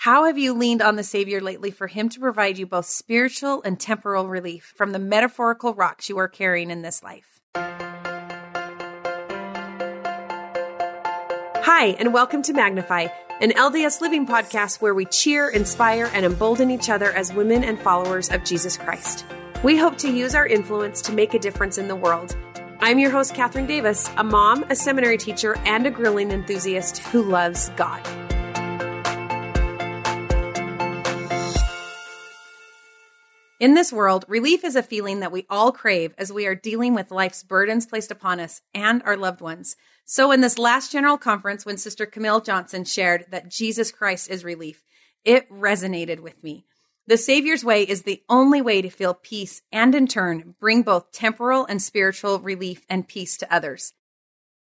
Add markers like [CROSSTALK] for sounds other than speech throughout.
How have you leaned on the Savior lately for Him to provide you both spiritual and temporal relief from the metaphorical rocks you are carrying in this life? Hi, and welcome to Magnify, an LDS living podcast where we cheer, inspire, and embolden each other as women and followers of Jesus Christ. We hope to use our influence to make a difference in the world. I'm your host, Kathryn Davis, a mom, a seminary teacher, and a grilling enthusiast who loves God. In this world, relief is a feeling that we all crave as we are dealing with life's burdens placed upon us and our loved ones. So, in this last general conference, when Sister Camille Johnson shared that Jesus Christ is relief, it resonated with me. The Savior's way is the only way to feel peace and, in turn, bring both temporal and spiritual relief and peace to others.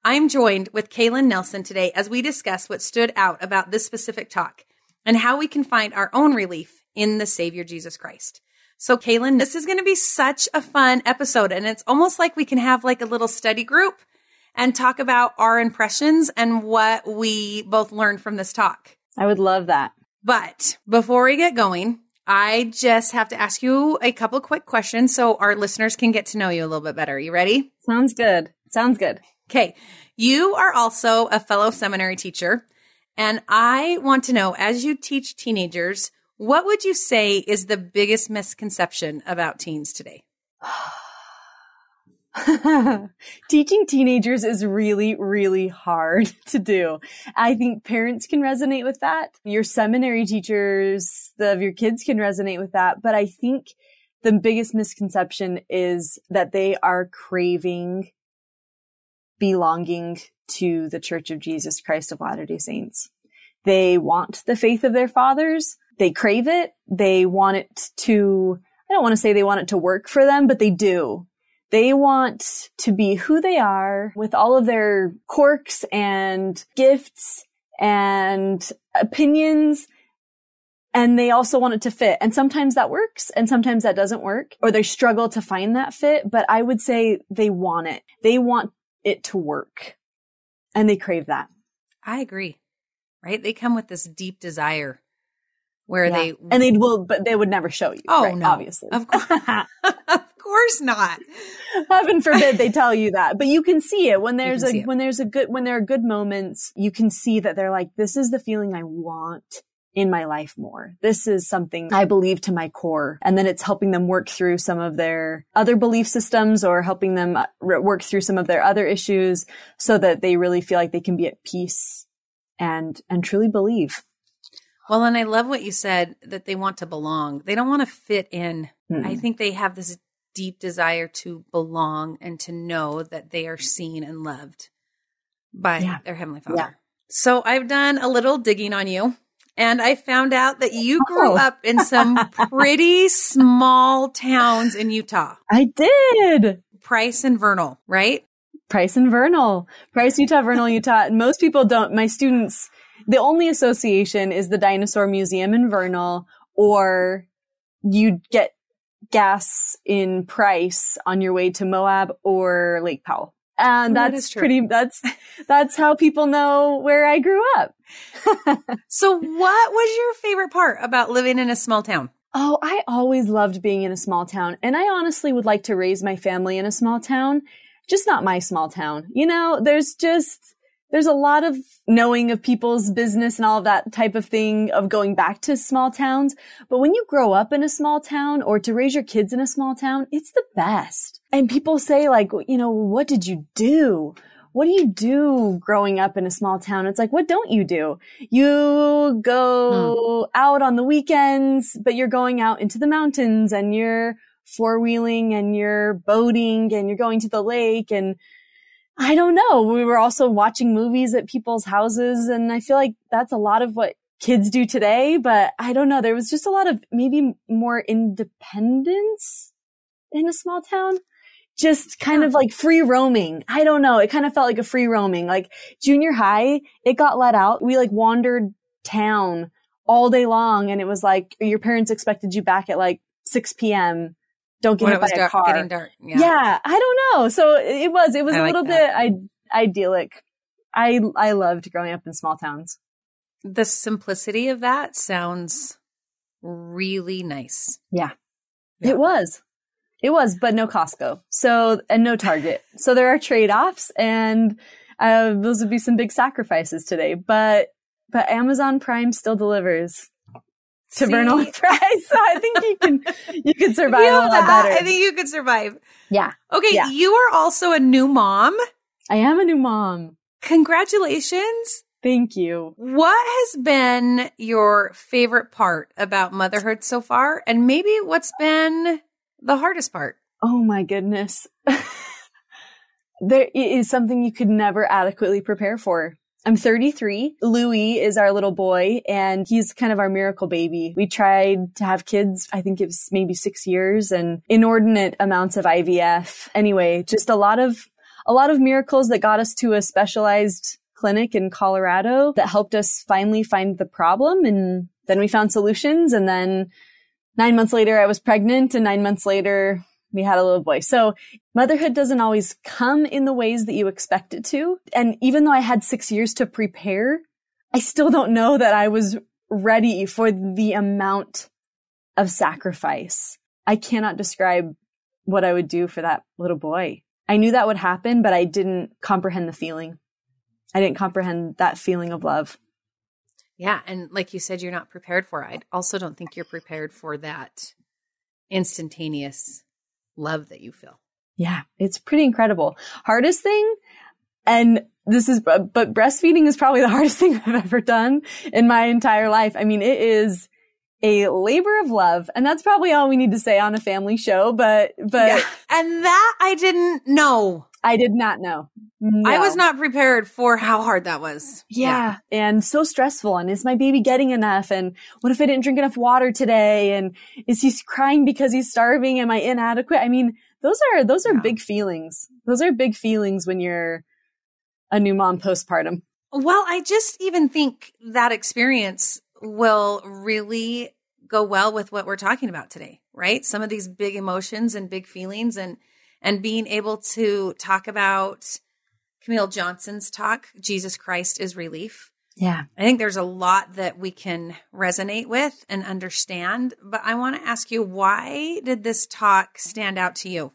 I am joined with Kaylen Nelson today as we discuss what stood out about this specific talk and how we can find our own relief in the Savior Jesus Christ. So, Kaylen, this is going to be such a fun episode. And it's almost like we can have like a little study group and talk about our impressions and what we both learned from this talk. I would love that. But before we get going, I just have to ask you a couple quick questions so our listeners can get to know you a little bit better. You ready? Sounds good. Sounds good. Okay. You are also a fellow seminary teacher. And I want to know, as you teach teenagers, what would you say is the biggest misconception about teens today? [SIGHS] Teaching teenagers is really, really hard [LAUGHS] to do. I think parents can resonate with that. Your seminary teachers of your kids can resonate with that. But I think the biggest misconception is that they are craving belonging to the Church of Jesus Christ of Latter-day Saints. They want the faith of their fathers they crave it. They want it to, I don't want to say they want it to work for them, but they do. They want to be who they are with all of their quirks and gifts and opinions. And they also want it to fit. And sometimes that works and sometimes that doesn't work or they struggle to find that fit. But I would say they want it. They want it to work and they crave that. I agree. Right? They come with this deep desire where yeah. they and they will, but they would never show you. Oh right, no, obviously, of course, [LAUGHS] of course not. Heaven forbid they tell you that, but you can see it when there's a when there's a good when there are good moments. You can see that they're like, this is the feeling I want in my life more. This is something I believe to my core. And then it's helping them work through some of their other belief systems or helping them uh, work through some of their other issues so that they really feel like they can be at peace and, and truly believe. Well, and I love what you said that they want to belong. They don't want to fit in. Mm-hmm. I think they have this deep desire to belong and to know that they are seen and loved by yeah. their Heavenly Father. Yeah. So I've done a little digging on you and I found out that you grew oh. up in some pretty small towns in Utah. I did. Price and Vernal, right? Price and Vernal. Price, Utah, Vernal, Utah. Most people don't, my students the only association is the dinosaur museum in Vernal or you get gas in Price on your way to Moab or Lake Powell. And that's that pretty, that's, that's how people know where I grew up. [LAUGHS] so what was your favorite part about living in a small town? Oh, I always loved being in a small town. And I honestly would like to raise my family in a small town, just not my small town. You know, there's just, there's a lot of knowing of people's business and all of that type of thing of going back to small towns. But when you grow up in a small town or to raise your kids in a small town, it's the best. And people say like, you know, what did you do? What do you do growing up in a small town? It's like, what don't you do? You go hmm. out on the weekends, but you're going out into the mountains and you're four wheeling and you're boating and you're going to the lake and I don't know. We were also watching movies at people's houses. And I feel like that's a lot of what kids do today. But I don't know. There was just a lot of maybe more independence in a small town. Just kind yeah. of like free roaming. I don't know. It kind of felt like a free roaming. Like junior high, it got let out. We like wandered town all day long. And it was like your parents expected you back at like 6 p.m don't get when hit by dark, a car. Getting dark. Yeah. yeah. I don't know. So it was, it was I a like little that. bit I- idyllic. I, I loved growing up in small towns. The simplicity of that sounds really nice. Yeah. Yeah. It was. It was, but no Costco. So, and no Target. so there are trade offs and uh, those would be some big sacrifices today. But, but Amazon Prime still delivers to See? Vernal Price. [LAUGHS] So I think you can, you can survive You a lot that, better. I think you could survive. yeah. Okay, Yeah. you are also a new mom. I am a new mom. Congratulations. Thank you. What has been your favorite part about motherhood so far? And maybe what's been the hardest part? Oh my goodness. [LAUGHS] there is something you could never adequately prepare for. I'm 33. Louis is our little boy and he's kind of our miracle baby. We tried to have kids. I think it was maybe six years and inordinate amounts of IVF. Anyway, just a lot of, a lot of miracles that got us to a specialized clinic in Colorado that helped us finally find the problem. And then we found solutions. And then nine months later, I was pregnant and nine months later, we had a little boy. So motherhood doesn't always come in the ways that you expect it to. And even though I had six years to prepare, I still don't know that I was ready for the amount of sacrifice. I cannot describe what I would do for that little boy. I knew that would happen, but I didn't comprehend the feeling. I didn't comprehend that feeling of love. Yeah. And like you said, you're not prepared for it. I also don't think you're prepared for that instantaneous love that you feel. Yeah, it's pretty incredible. Hardest thing, and this is, but breastfeeding is probably the [LAUGHS] hardest thing I've ever done in my entire life. I mean, it is a labor of love, and that's probably all we need to say on a family show. But, but Yeah. And that I didn't know. I did not know. I was not prepared for how hard that was. Yeah. And so stressful. And is my baby getting enough? And what if I didn't drink enough water today? And is he crying because he's starving? Am I inadequate? I mean, those are, those are Yeah. big feelings. Those are big feelings when you're a new mom postpartum. Well, I just even think that experience will really go well with what we're talking about today, right? Some of these big emotions and big feelings and and being able to talk about Camille Johnson's talk, Jesus Christ is relief. Yeah. I think there's a lot that we can resonate with and understand, but I want to ask you why did this talk stand out to you?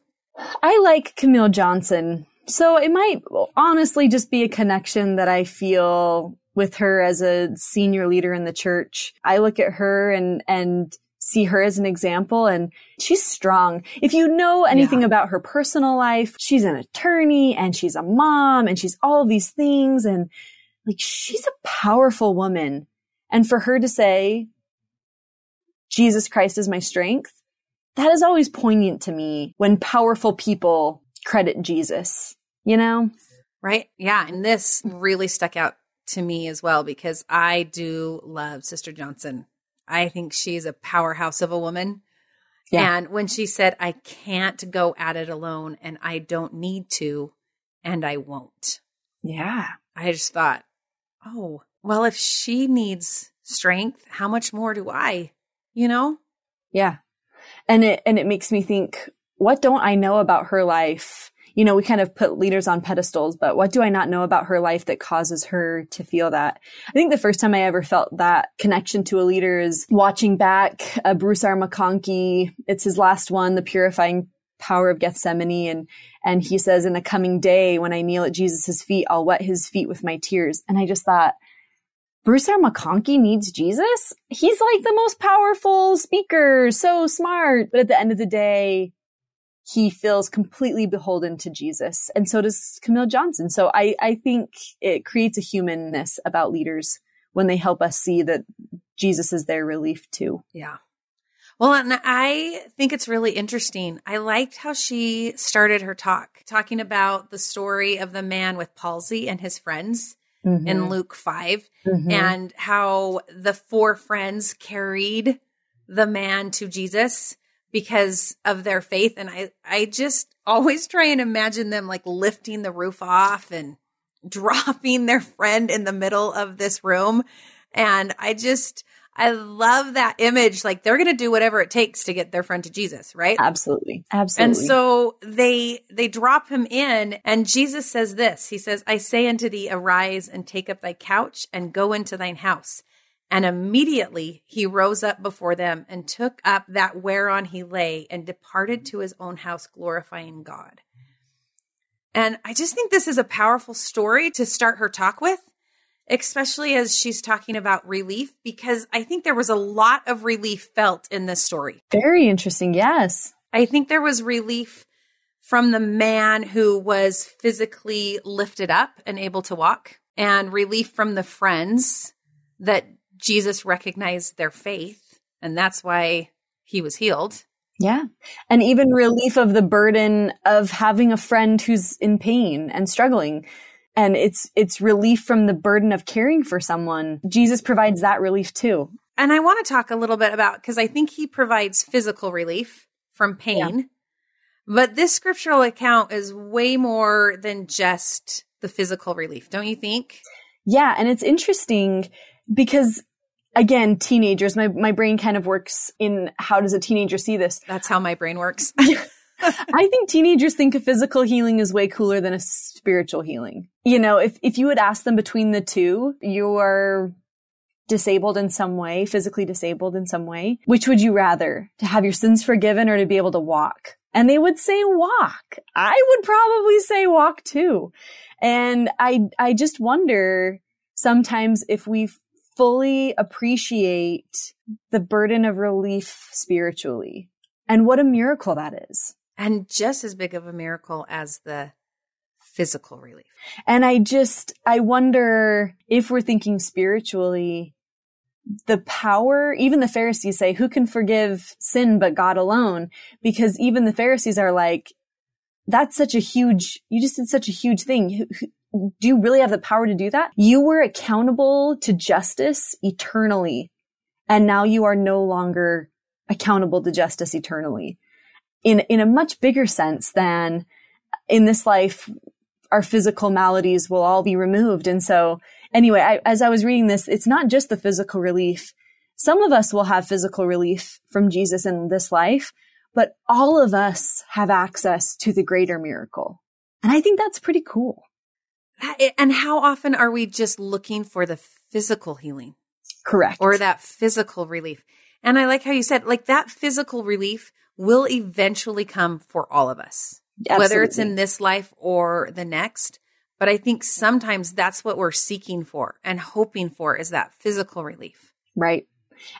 I like Camille Johnson. So it might honestly just be a connection that I feel with her as a senior leader in the church. I look at her and, and see her as an example and she's strong. If you know anything Yeah. about her personal life, she's an attorney and she's a mom and she's all of these things and like she's a powerful woman. And for her to say, Jesus Christ is my strength, that is always poignant to me when powerful people credit Jesus, you know? Right? Yeah. And this really stuck out to me as well because I do love Sister Johnson. I think she's a powerhouse of a woman. Yeah. And when she said, I can't go at it alone and I don't need to and I won't, Yeah. I just thought, oh, well, if she needs strength, how much more do I? You know? Yeah. And it, and it makes me think, what don't I know about her life? You know, we kind of put leaders on pedestals, but what do I not know about her life that causes her to feel that? I think the first time I ever felt that connection to a leader is watching back uh, Bruce R. McConkie. It's his last one, The Purifying Power of Gethsemane. And, and he says, in the coming day, when I kneel at Jesus' feet, I'll wet his feet with my tears. And I just thought, Bruce R. McConkie needs Jesus? He's like the most powerful speaker, so smart. But at the end of the day, he feels completely beholden to Jesus. And so does Camille Johnson. So I, I think it creates a humanness about leaders when they help us see that Jesus is their relief too. Yeah. Well, and I think it's really interesting. I liked how she started her talk, talking about the story of the man with palsy and his friends in Luke 5, Mhm. and how the four friends carried the man to Jesus because of their faith. And I, I just always try and imagine them like lifting the roof off and [LAUGHS] dropping their friend in the middle of this room. And I just, I love that image. Like they're going to do whatever it takes to get their friend to Jesus, right? Absolutely. Absolutely. And so they they drop him in and Jesus says this. He says, "I say unto thee, arise and take up thy couch and go into thine house." And immediately he rose up before them and took up that whereon he lay and departed to his own house glorifying God. And I just think this is a powerful story to start her talk with especially as she's talking about relief, because I think there was a lot of relief felt in this story. Very interesting. Yes. I think there was relief from the man who was physically lifted up and able to walk, and relief from the friends that Jesus recognized their faith, and that's why he was healed. Yeah. And even relief of the burden of having a friend who's in pain and struggling and it's it's relief from the burden of caring for someone. Jesus provides that relief too. And I want to talk a little bit about because I think he provides physical relief from pain. Yeah. But this scriptural account is way more than just the physical relief, don't you think? Yeah, and it's interesting because again, teenagers, my, my brain kind of works in how does a teenager see this? That's how my brain works. [LAUGHS] I think teenagers think of physical healing is way cooler than a spiritual healing. You know, if, if you would ask them between the two, you are disabled in some way, physically disabled in some way. Which would you rather? To have your sins forgiven or to be able to walk? And they would say walk. I would probably say walk too. And I, I just wonder sometimes if we fully appreciate the burden of relief spiritually and what a miracle that is and just as big of a miracle as the physical relief. And I just, I wonder if we're thinking spiritually, the power, even the Pharisees say, who can forgive sin but God alone? Because even the Pharisees are like, that's such a huge, you just did such a huge thing. Do you really have the power to do that? You were accountable to justice eternally. And now you are no longer accountable to justice eternally in, in a much bigger sense than in this life, our physical maladies will all be removed. And so anyway, I, as I was reading this, it's not just the physical relief. Some of us will have physical relief from Jesus in this life, but all of us have access to the greater miracle. And I think that's pretty cool. And how often are we just looking for the physical healing? Correct. Or that physical relief. And I like how you said, like that physical relief will eventually come for all of us, Absolutely. whether it's in this life or the next. But I think sometimes that's what we're seeking for and hoping for is that physical relief. Right.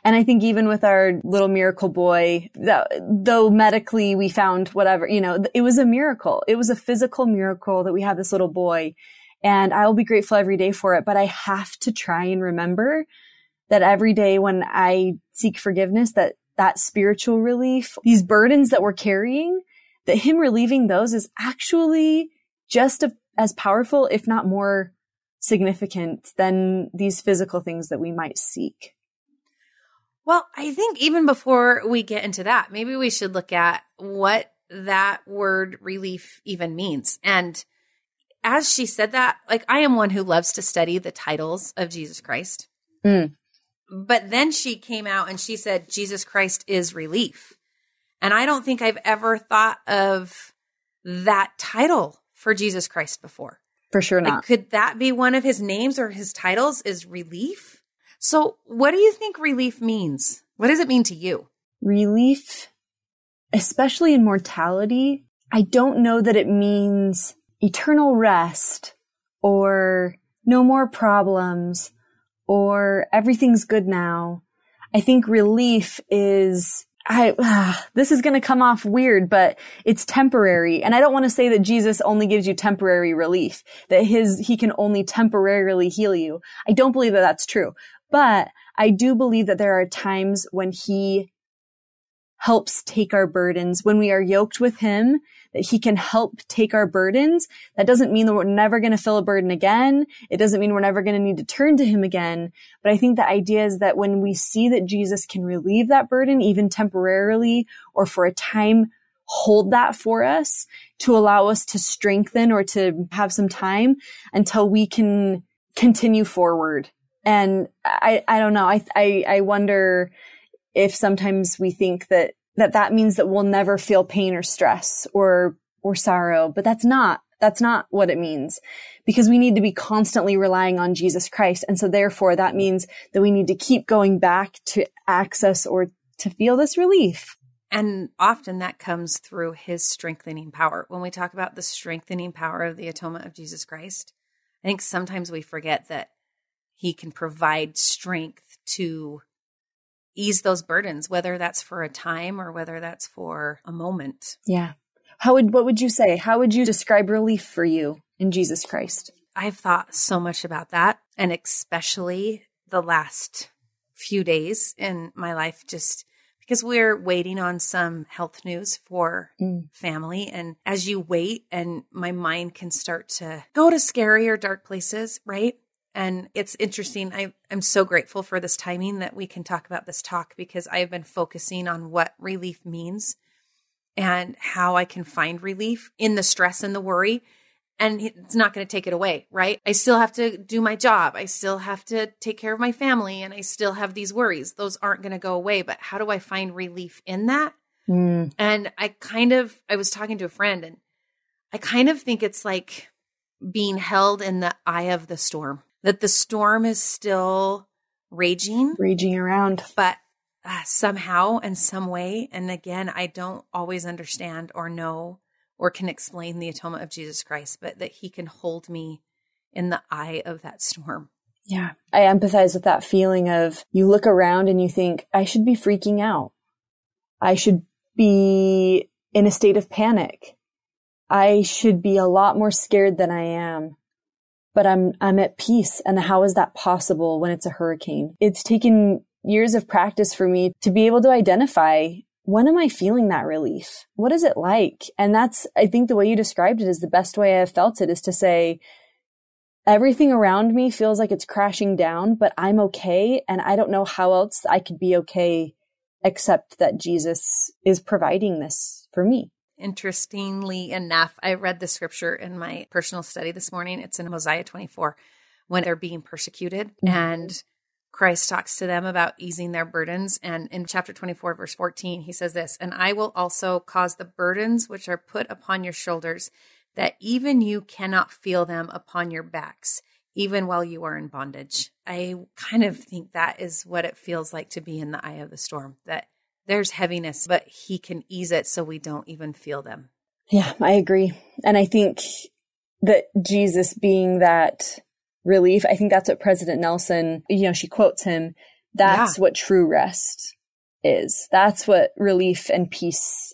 And I think even with our little miracle boy, that, though medically we found whatever, you know, it was a miracle. It was a physical miracle that we have this little boy. And I will be grateful every day for it. But I have to try and remember that every day when I seek forgiveness, that that spiritual relief, these burdens that we're carrying, that him relieving those is actually just a, as powerful, if not more significant than these physical things that we might seek. Well, I think even before we get into that, maybe we should look at what that word relief even means. And as she said that, like I am one who loves to study the titles of Jesus Christ. Mm. But then she came out and she said, Jesus Christ is relief. And I don't think I've ever thought of that title for Jesus Christ before. For sure not. Like, could that be one of his names or his titles is relief? So what do you think relief means? What does it mean to you? Relief, especially in mortality, I don't know that it means eternal rest or no more problems or everything's good now. I think relief is I, uh, this is going to come off weird, but it's temporary. And I don't want to say that Jesus only gives you temporary relief, that his, he can only temporarily heal you. I don't believe that that's true, but I do believe that there are times when he helps take our burdens, when we are yoked with him, that he can help take our burdens. That doesn't mean that we're never going to feel a burden again. It doesn't mean we're never going to need to turn to him again. But I think the idea is that when we see that Jesus can relieve that burden, even temporarily or for a time, hold that for us to allow us to strengthen or to have some time until we can continue forward And I, I don't know. I, I, I wonder if sometimes we think that, that that means that we'll never feel pain or stress or, or sorrow, but that's not, that's not what it means because we need to be constantly relying on Jesus Christ. And so therefore that means that we need to keep going back to access or to feel this relief. And often that comes through his strengthening power. When we talk about the strengthening power of the atonement of Jesus Christ, I think sometimes we forget that he can provide strength to ease those burdens, whether that's for a time or whether that's for a moment. Yeah. How would, what would you say? How would you describe relief for you in Jesus Christ? I've thought so much about that. And especially the last few days in my life, just because we're waiting on some health news for mm. family. And as you wait, and my mind can start to go to scary or dark places, right? And it's interesting. I, I'm so grateful for this timing that we can talk about this talk because I've been focusing on what relief means and how I can find relief in the stress and the worry and it's not going to take it away, right? I still have to do my job. I still have to take care of my family and I still have these worries. Those aren't going to go away, but how do I find relief in that? Mm. And I kind of I was talking to a friend and I kind of think it's like being held in the eye of the storm. That the storm is still raging, raging around. But uh, somehow and some way and again, I don't always understand or know or can explain the atonement of Jesus Christ, but that he can hold me in the eye of that storm. Yeah. I empathize with that feeling of you look around and you think, I should be freaking out. I should be in a state of panic. I should be a lot more scared than I am. But I'm, I'm at peace. And how is that possible when it's a hurricane? It's taken years of practice for me to be able to identify when am I feeling that relief? What is it like? And that's, I think the way you described it is the best way I've felt it is to say, everything around me feels like it's crashing down, but I'm okay. And I don't know how else I could be okay except that Jesus is providing this for me. Interestingly enough, I read the scripture in my personal study this morning. It's in Mosiah 24 when they're being persecuted. Mm-hmm. And Christ talks to them about easing their burdens. And in chapter 24, verse 14, he says this, and I will also cause the burdens which are put upon your shoulders, that even you cannot feel them upon your backs, even while you are in bondage. I kind of think that is what it feels like to be in the eye of the storm, that there's heaviness, but he can ease it so we don't even feel them. Yeah, I agree. And I think that Jesus being that relief. I think that's what President Nelson, you know, she quotes him. That's yeah. what true rest is. That's what relief and peace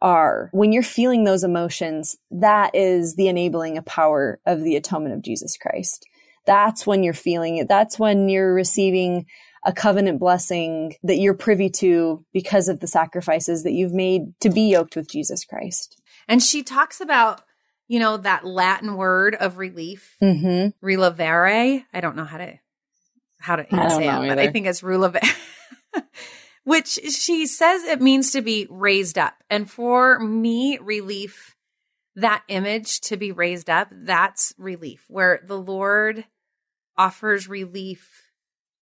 are. When you're feeling those emotions, that is the enabling power of the atonement of Jesus Christ. That's when you're feeling it. That's when you're receiving a covenant blessing that you're privy to because of the sacrifices that you've made to be yoked with Jesus Christ. And she talks about you know, that Latin word of relief, mm-hmm. relevare. I don't know how to how to say it, but I think it's relevare. [LAUGHS] Which she says it means to be raised up. And for me, relief, that image to be raised up, that's relief, where the Lord offers relief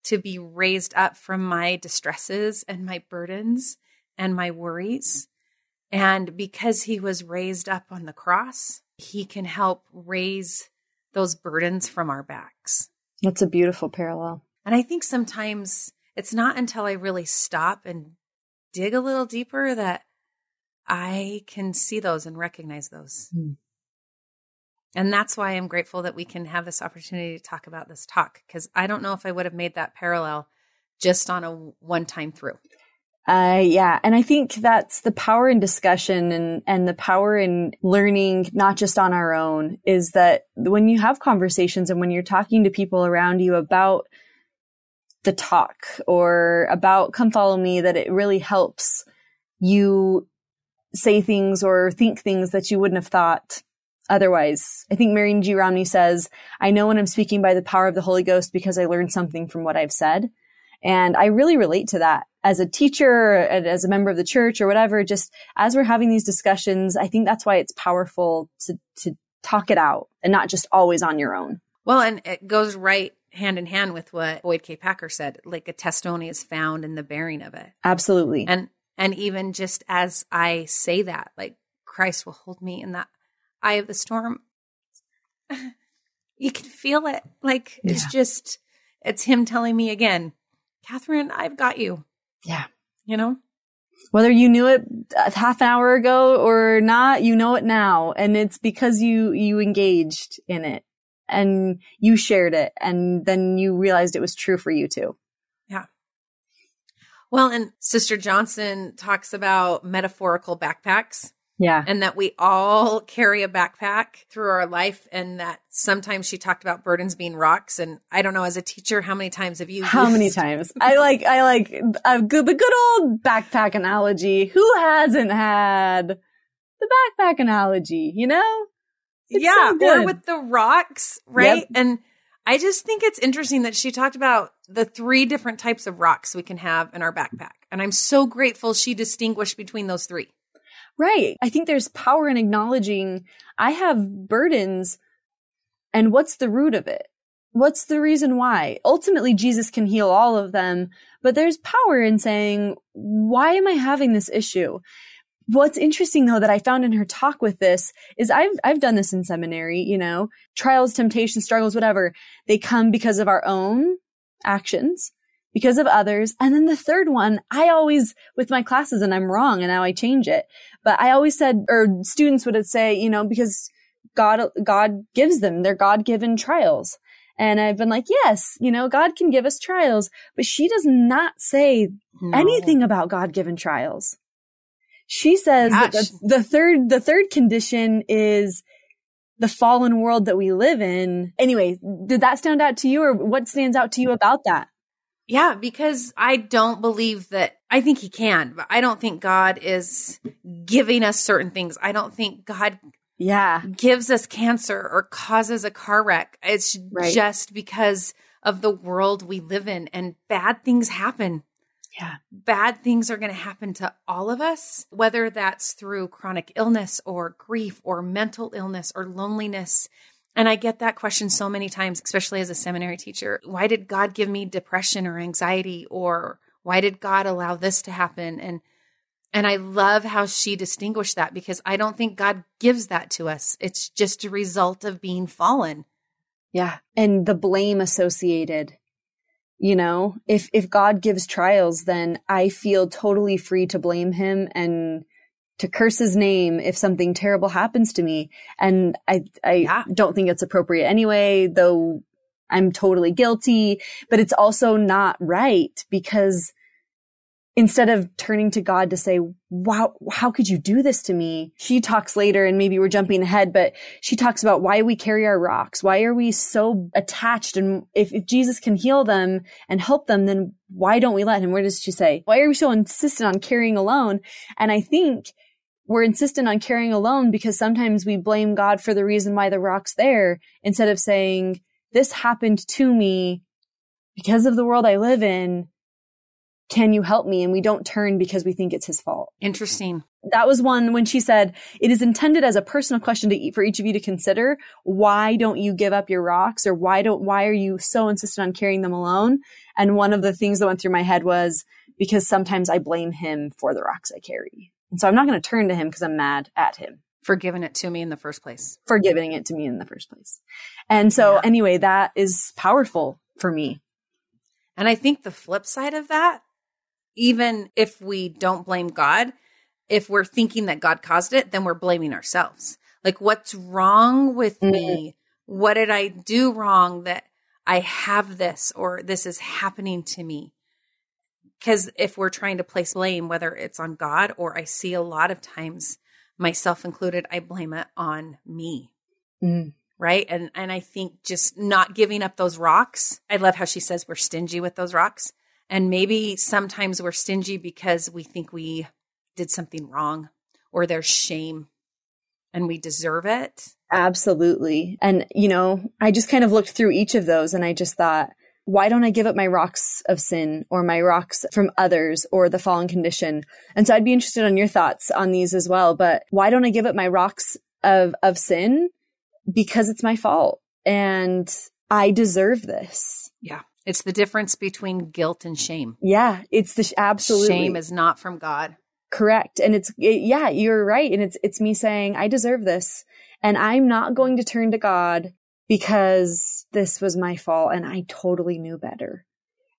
to be raised up from my distresses and my burdens and my worries. And because he was raised up on the cross, he can help raise those burdens from our backs. That's a beautiful parallel. And I think sometimes it's not until I really stop and dig a little deeper that I can see those and recognize those. Mm. And that's why I'm grateful that we can have this opportunity to talk about this talk because I don't know if I would have made that parallel just on a one time through. Uh, yeah. And I think that's the power in discussion and, and the power in learning, not just on our own, is that when you have conversations and when you're talking to people around you about the talk or about come follow me, that it really helps you say things or think things that you wouldn't have thought otherwise. I think Marion G. Romney says, I know when I'm speaking by the power of the Holy Ghost because I learned something from what I've said. And I really relate to that as a teacher and as a member of the church or whatever. Just as we're having these discussions, I think that's why it's powerful to, to talk it out and not just always on your own. Well, and it goes right hand in hand with what Boyd K. Packer said. Like a testimony is found in the bearing of it. Absolutely. And and even just as I say that, like Christ will hold me in that eye of the storm. you can feel it. Like it's Yeah. just it's him telling me again, Kathryn, I've got you. Yeah. You know? Whether you knew it half hour ago or not, you know it now. And it's because you, you engaged in it and you shared it and then you realized it was true for you too. Yeah. Well, and Sister Johnson talks about metaphorical backpacks Yeah. and that we all [LAUGHS] carry a backpack through our life and that sometimes she talked about burdens being rocks and I don't know as a teacher how many times have you How many times? I like, I like a good, the good old backpack analogy. Who hasn't had the backpack analogy, you know? It's yeah, so or with the rocks, right? Yep. And I just think it's interesting that she talked about the three different types of rocks we can have in our backpack. And I'm so grateful she distinguished between those three. Right. I think there's power in acknowledging I have burdens and what's the root of it? What's the reason why? Ultimately, Jesus can heal all of them, but there's power in saying, why am I having this issue? What's interesting though that I found in her talk with this is I've, I've done this in seminary, you know, trials, temptations, struggles, whatever. They come because of our own actions, because of others. And then the third one, I always, with my classes, and I'm wrong and now I change it, but I always said, or students would say, you know, because God, God gives them their God given trials. And I've been like, yes, you know, God can give us trials, but she does not say No. anything about God given trials. She says that the, the third, the third condition is the fallen world that we live in. Anyway, did that stand out to you or what stands out to you about that? Yeah, because I don't believe that. I think he can, but I don't think God is giving us certain things. I don't think God Yeah. gives us cancer or causes a car wreck. It's Right. just because of the world we live in and bad things happen. Yeah. Bad things are going to happen to all of us, whether that's through chronic illness or grief or mental illness or loneliness. And I get that question so many times, especially as a seminary teacher. Why did God give me depression or anxiety? Or why did God allow this to happen? And and I love how she distinguished that because I don't think God gives that to us. It's just a result of being fallen. Yeah. And the blame associated. You know, if, if God gives trials, then I feel totally free to blame him and to curse his name if something terrible happens to me. And I, I Yeah. don't think it's appropriate anyway, though I'm totally guilty, but it's also not right because instead of turning to God to say, wow, how could you do this to me? She talks later and maybe we're jumping ahead, but she talks about why we carry our rocks. Why are we so attached? And if, if Jesus can heal them and help them, then why don't we let him? Where does she say? Why are we so insistent on carrying alone? And I think we're insistent on carrying alone because sometimes we blame God for the reason why the rock's there instead of saying, this happened to me because of the world I live in. Can you help me? And we don't turn because we think it's his fault. Interesting. That was one when she said, it is intended as a personal question to for each of you to consider. Why don't you give up your rocks or why don't, why are you so insistent on carrying them alone? And one of the things that went through my head was because sometimes I blame him for the rocks I carry. And so I'm not going to turn to him because I'm mad at him For giving it to me in the first place. for giving it to me in the first place. And so Yeah. anyway, that is powerful for me. And I think the flip side of that, even if we don't blame God, if we're thinking that God caused it, then we're blaming ourselves. Like, what's wrong with me? Mm-hmm. What did I do wrong that I have this or this is happening to me? Because if we're trying to place blame, whether it's on God or I see a lot of times, myself included, I blame it on me Mm. right and and i think just not giving up those rocks i love how she says we're stingy with those rocks and maybe sometimes we're stingy because we think we did something wrong or there's shame and we deserve it Absolutely. And, you know, I just kind of looked through each of those and I just thought, why don't I give up my rocks of sin or my rocks from others or the fallen condition? And so I'd be interested on your thoughts on these as well. But why don't I give up my rocks of, of sin? Because it's my fault. And I deserve this. Yeah. It's the difference between guilt and shame. Yeah, it's the sh- absolutely Shame is not from God. correct. And it's, it, yeah, you're right. And it's, it's me saying, I deserve this. And I'm not going to turn to God because this was my fault and I totally knew better.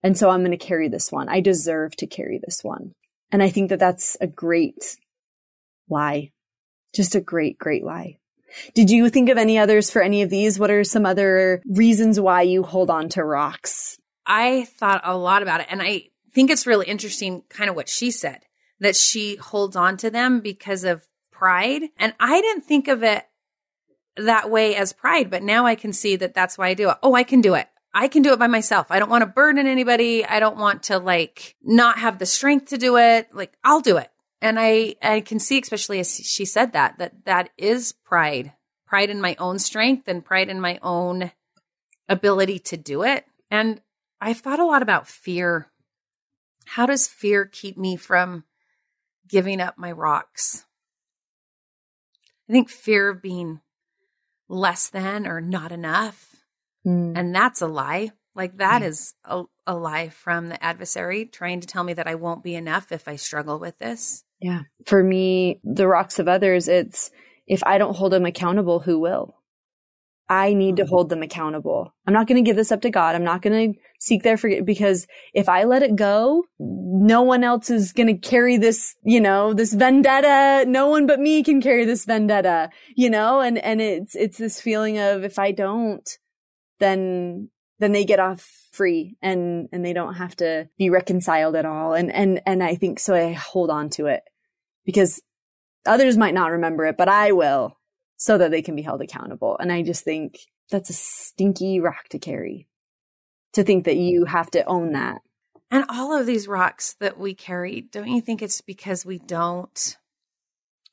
And so I'm going to carry this one. I deserve to carry this one. And I think that that's a great lie. Just a great, great lie. Did you think of any others for any of these? What are some other reasons why you hold on to rocks? I thought a lot about it and I think it's really interesting kind of what she said that she holds on to them because of pride. And I didn't think of it that way as pride, but now I can see that that's why I do it. Oh, I can do it. I can do it by myself. I don't want to burden anybody. I don't want to like not have the strength to do it. Like I'll do it. And I, I can see, especially as she said that, that that is pride, pride in my own strength and pride in my own ability to do it. And I've thought a lot about fear. How does fear keep me from giving up my rocks? I think fear of being less than or not enough. Mm. And that's a lie. Like that Yeah. is a, a lie from the adversary trying to tell me that I won't be enough if I struggle with this. Yeah. For me, the rocks of others, it's if I don't hold them accountable, who will? I need to mm. hold them accountable. I'm not going to give this up to God. I'm not going to seek their forgiveness because if I let it go, no one else is going to carry this, you know, this vendetta. No one but me can carry this vendetta, you know, and, and it's, it's this feeling of if I don't, then, then they get off free and, and they don't have to be reconciled at all. And, and, and I think so I hold on to it because others might not remember it, but I will so that they can be held accountable. And I just think that's a stinky rock to carry. To think that you have to own that. And all of these rocks that we carry, don't you think it's because we don't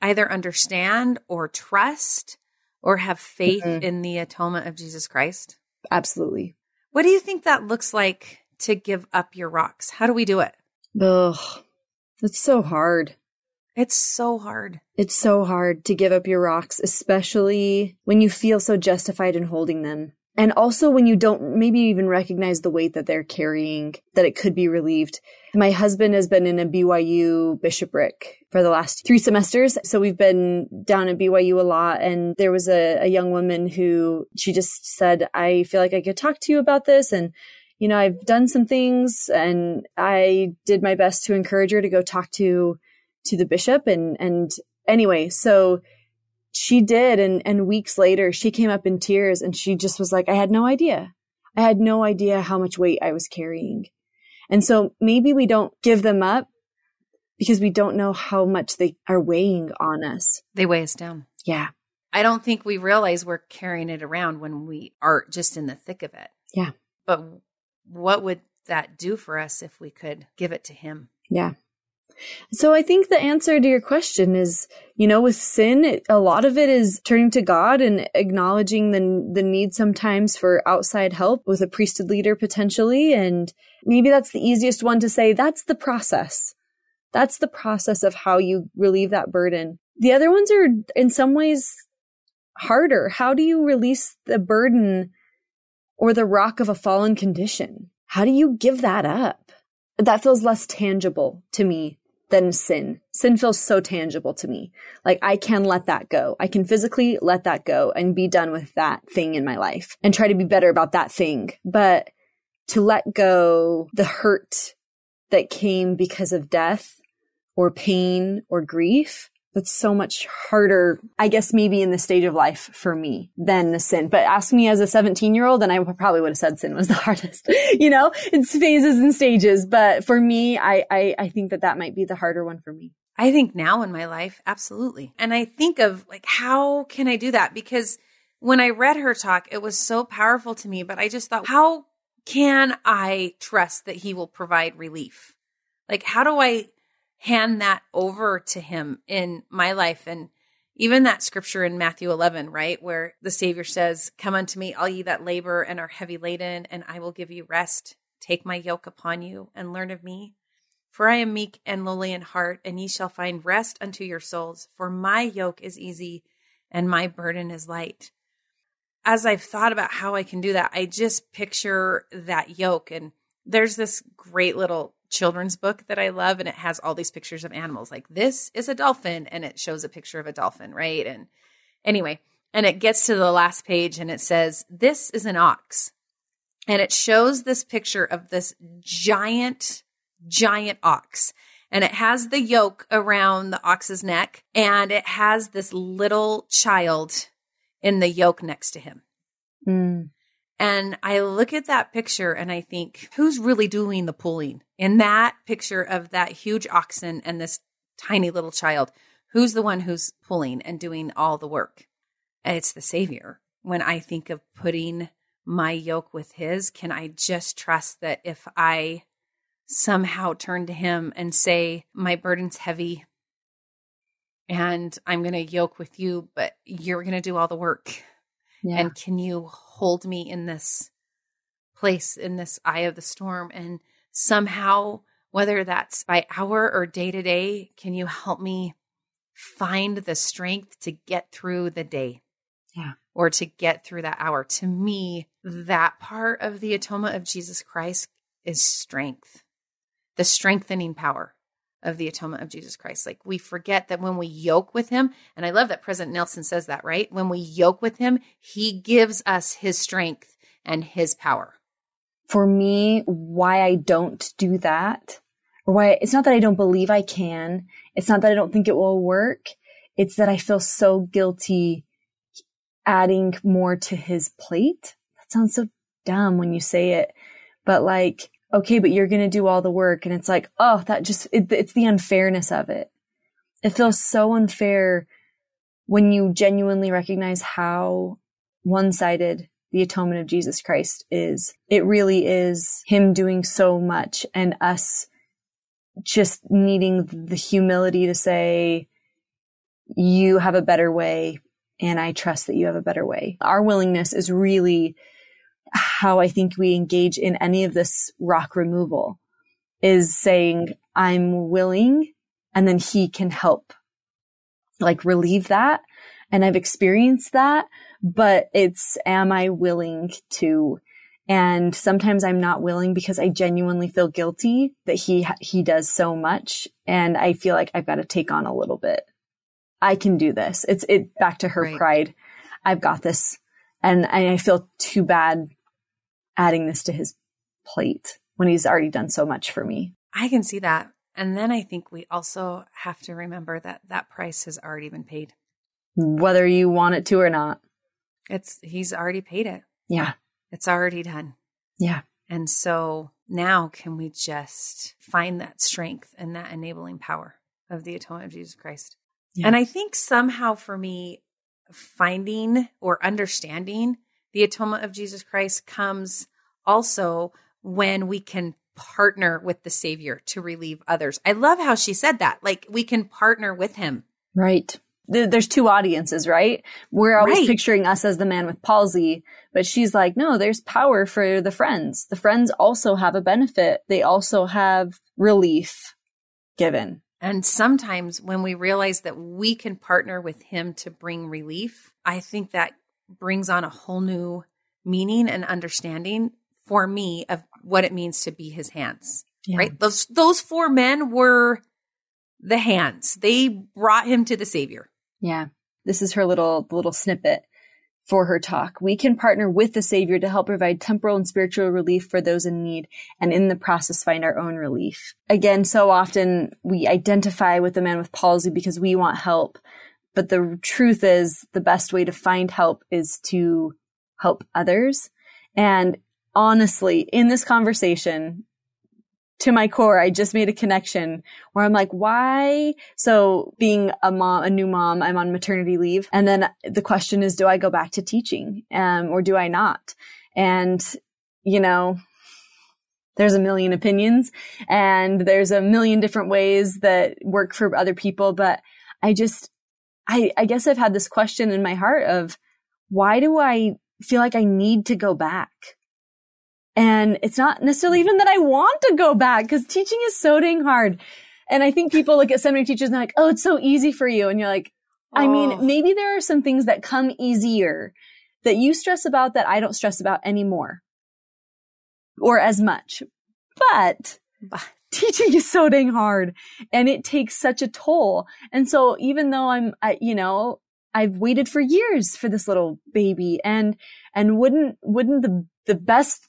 either understand or trust or have faith Mhm. in the atonement of Jesus Christ? Absolutely. What do you think that looks like to give up your rocks? How do we do it? Ugh. It's so hard. It's so hard. It's so hard to give up your rocks, especially when you feel so justified in holding them. And also when you don't maybe even recognize the weight that they're carrying, that it could be relieved. My husband has been in a BYU bishopric for the last three semesters. So we've been down at BYU a lot. And there was a, a young woman who she just said, I feel like I could talk to you about this. And, you know, I've done some things and I did my best to encourage her to go talk to, to the bishop. And, and anyway, so she did. And, and weeks later, she came up in tears and she just was like, I had no idea. I had no idea how much weight I was carrying. And so maybe we don't give them up because we don't know how much they are weighing on us. They weigh us down. Yeah. I don't think we realize we're carrying it around when we are just in the thick of it. Yeah. But what would that do for us if we could give it to Him? Yeah. So I think the answer to your question is, you know, with sin, it, a lot of it is turning to God and acknowledging the the need sometimes for outside help with a priesthood leader potentially, and maybe that's the easiest one to say. That's the process. That's the process of how you relieve that burden. The other ones are in some ways harder. How do you release the burden or the rock of a fallen condition? How do you give that up? That feels less tangible to me than sin. Sin feels so tangible to me. Like I can let that go. I can physically let that go and be done with that thing in my life and try to be better about that thing. But to let go the hurt that came because of death or pain or grief, that's so much harder, I guess, maybe in the stage of life for me than the sin. But ask me as a 17 year old, and I probably would have said sin was the [LAUGHS] hardest. you know, it's phases and stages. But for me, I, I, I think that that might be the harder one for me. I think now in my life, absolutely. And I think of like, how can I do that? Because when I read her talk, it was so powerful to me, but I just thought, how can I trust that he will provide relief? Like, how do I hand that over to him in my life? And even that scripture in Matthew 11, right? Where the Savior says, Come unto me, all ye that labor and are heavy laden, and I will give you rest. Take my yoke upon you and learn of me. For I am meek and lowly in heart, and ye shall find rest unto your souls. For my yoke is easy and my burden is light. as I've thought about how I can do that, I just picture that yoke. And there's this great little children's book that I love, and it has all these pictures of animals. Like this is a dolphin, and it shows a picture of a dolphin, right? And anyway, and it gets to the last page and it says, This is an ox. And it shows this picture of this giant, giant ox. And it has the yoke around the ox's neck, and it has this little child in the yoke next to him. Mm. And I look at that picture and I think, who's really doing the pulling in that picture of that huge oxen and this tiny little child? Who's the one who's pulling and doing all the work? And It's the Savior. When I think of putting my yoke with His, can I just trust that if I somehow turn to Him and say, My burden's heavy and I'm going to yoke with you, but you're going to do all the work? Yeah. And can you hold me in this place, in this eye of the storm? And somehow, whether that's by hour or day to day, can you help me find the strength to get through the day? Yeah. Or to get through that hour. To me, that part of the atoma of Jesus Christ is strength, the strengthening power of the atonement of Jesus Christ. Like we forget that when we yoke with him, and I love that President Nelson says that, right? When we yoke with him, he gives us his strength and his power. For me, why I don't do that, or why it's not that I don't believe I can, it's not that I don't think it will work, it's that I feel so guilty adding more to his plate. That sounds so dumb when you say it, but like, okay, but you're going to do all the work. And it's like, oh, that just, it, it's the unfairness of it. It feels so unfair when you genuinely recognize how one sided the atonement of Jesus Christ is. It really is him doing so much and us just needing the humility to say, you have a better way and I trust that you have a better way. Our willingness is really how I think we engage in any of this rock removal is saying, I'm willing, and then he can help like relieve that. And I've experienced that, but it's, am I willing to? And sometimes I'm not willing because I genuinely feel guilty that he, he does so much. And I feel like I've got to take on a little bit. I can do this. It's it back to her Right. pride. I've got this. And I I feel too bad adding this to his plate when he's already done so much for me. I can see that. And then I think we also have to remember that that price has already been paid. Whether you want it to or not. It's he's already paid it. Yeah. It's already done. Yeah. And so now can we just find that strength and that enabling power of the atonement of Jesus Christ? Yeah. And I think somehow for me, finding or understanding the atonement of Jesus Christ comes also when we can partner with the Savior to relieve others. I love how she said that. Like we can partner with him. Right. There's two audiences, right? We're always Right. picturing us as the man with palsy, but she's like, no, there's power for the friends. The friends also have a benefit. They also have relief given. And sometimes when we realize that we can partner with him to bring relief, I think that brings on a whole new meaning and understanding for me of what it means to be his hands. Yeah. Right? Those those four men were the hands. They brought him to the savior. Yeah. This is her little little snippet for her talk. We can partner with the Savior to help provide temporal and spiritual relief for those in need and in the process find our own relief. Again, so often we identify with the man with palsy because we want help. But the truth is the best way to find help is to help others. And honestly, in this conversation, to my core, I just made a connection where I'm like, why? So being a mom, a new mom, I'm on maternity leave. And then the question is, do I go back to teaching? Um, or do I not? And, you know, there's a million opinions and there's a million different ways that work for other people. But I just, I, I guess I've had this question in my heart of why do I feel like I need to go back? And it's not necessarily even that I want to go back because teaching is so dang hard. And I think people look at seminary teachers and they're like, oh, it's so easy for you. And you're like, I Oh. mean, maybe there are some things that come easier that you stress about that I don't stress about anymore or as much. But teaching is so dang hard and it takes such a toll. And so even though I'm, I, you know, I've waited for years for this little baby and, and wouldn't, wouldn't the, the best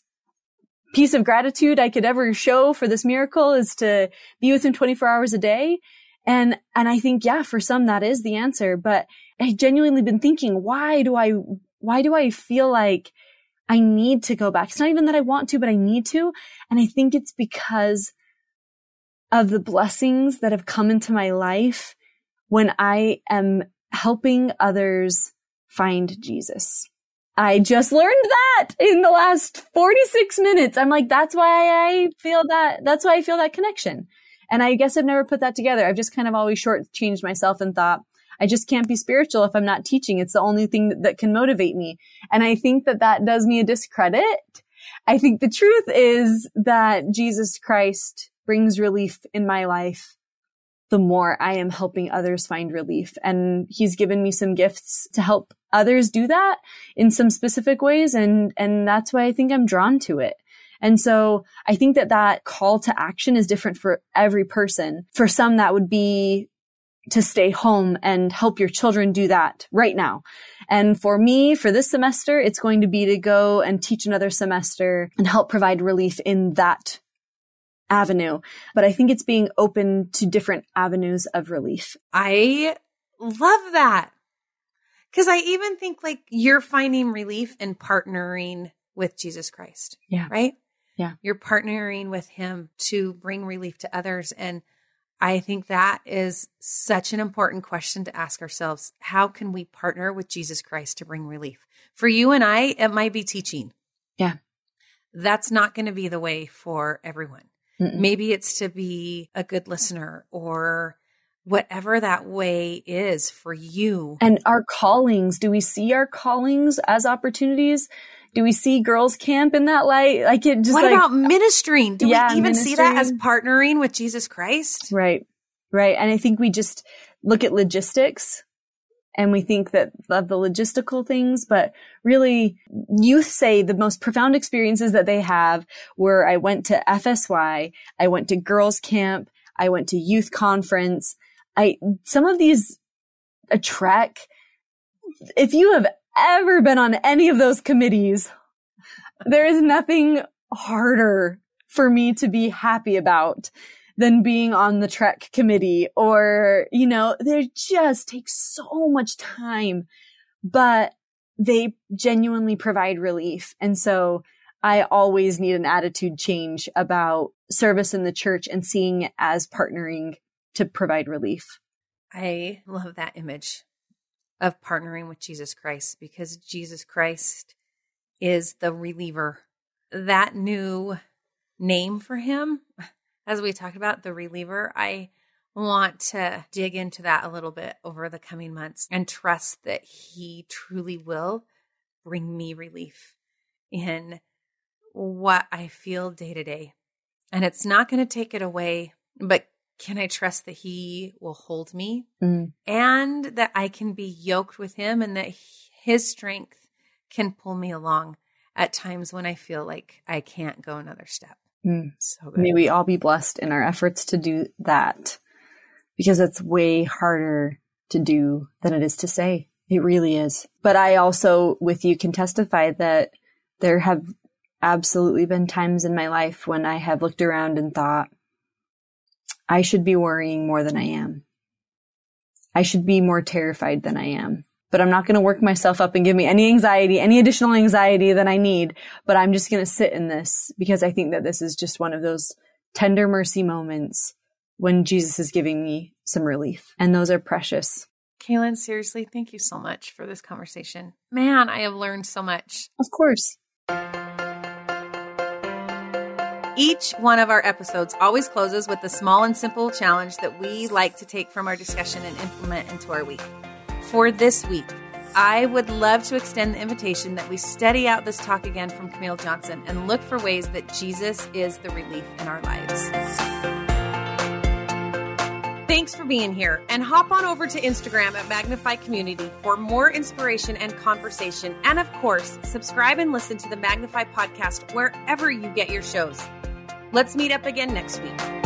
piece of gratitude I could ever show for this miracle is to be with him 24 hours a day. And, and I think, yeah, for some that is the answer, but I genuinely been thinking, why do I, why do I feel like I need to go back? It's not even that I want to, but I need to. And I think it's because of the blessings that have come into my life when I am helping others find Jesus. I just learned that in the last 46 minutes. I'm like, that's why I feel that, that's why I feel that connection. And I guess I've never put that together. I've just kind of always shortchanged myself and thought, I just can't be spiritual if I'm not teaching. It's the only thing that, that can motivate me. And I think that that does me a discredit. I think the truth is that Jesus Christ brings relief in my life, the more I am helping others find relief. And he's given me some gifts to help others do that in some specific ways. And, and that's why I think I'm drawn to it. And so I think that that call to action is different for every person. For some, that would be to stay home and help your children do that right now. And for me, for this semester, it's going to be to go and teach another semester and help provide relief in that avenue. But I think it's being open to different avenues of relief. I love that. Cause I even think like you're finding relief in partnering with Jesus Christ. Yeah. Right? Yeah. You're partnering with him to bring relief to others. And I think that is such an important question to ask ourselves. How can we partner with Jesus Christ to bring relief? For you and I, it might be teaching. Yeah. That's not going to be the way for everyone. Mm-mm. Maybe it's to be a good listener or whatever that way is for you. And our callings, do we see our callings as opportunities? Do we see girls camp in that light? Like it just what like, about ministering? Do Yeah, we even see that as partnering with Jesus Christ? Right. Right. And I think we just look at logistics and we think that of the logistical things, but really youth say the most profound experiences that they have were I went to FSY, I went to girls camp, I went to youth conference. I, some of these, a trek, if you have ever been on any of those committees, there is nothing harder for me to be happy about than being on the Trek committee or, you know, they just take so much time, but they genuinely provide relief. And so I always need an attitude change about service in the church and seeing it as partnering to provide relief. I love that image of partnering with Jesus Christ because Jesus Christ is the reliever. That new name for him, as we talked about, the reliever, I want to dig into that a little bit over the coming months and trust that he truly will bring me relief in what I feel day to day. And it's not going to take it away, but can I trust that he will hold me Mm. and that I can be yoked with him and that his strength can pull me along at times when I feel like I can't go another step. Mm. So good. May we all be blessed in our efforts to do that because it's way harder to do than it is to say. It really is. But I also, with you, can testify that there have absolutely been times in my life when I have looked around and thought, I should be worrying more than I am. I should be more terrified than I am. But I'm not going to work myself up and give me any anxiety, any additional anxiety that I need. But I'm just going to sit in this because I think that this is just one of those tender mercy moments when Jesus is giving me some relief. And those are precious. Kaylen, seriously, thank you so much for this conversation. Man, I have learned so much. Of course. Each one of our episodes always closes with a small and simple challenge that we like to take from our discussion and implement into our week. For this week, I would love to extend the invitation that we study out this talk again from Camille Johnson and look for ways that Jesus is the relief in our lives. Thanks for being here and hop on over to Instagram at Magnify Community for more inspiration and conversation. And of course, subscribe and listen to the Magnify podcast wherever you get your shows. Let's meet up again next week.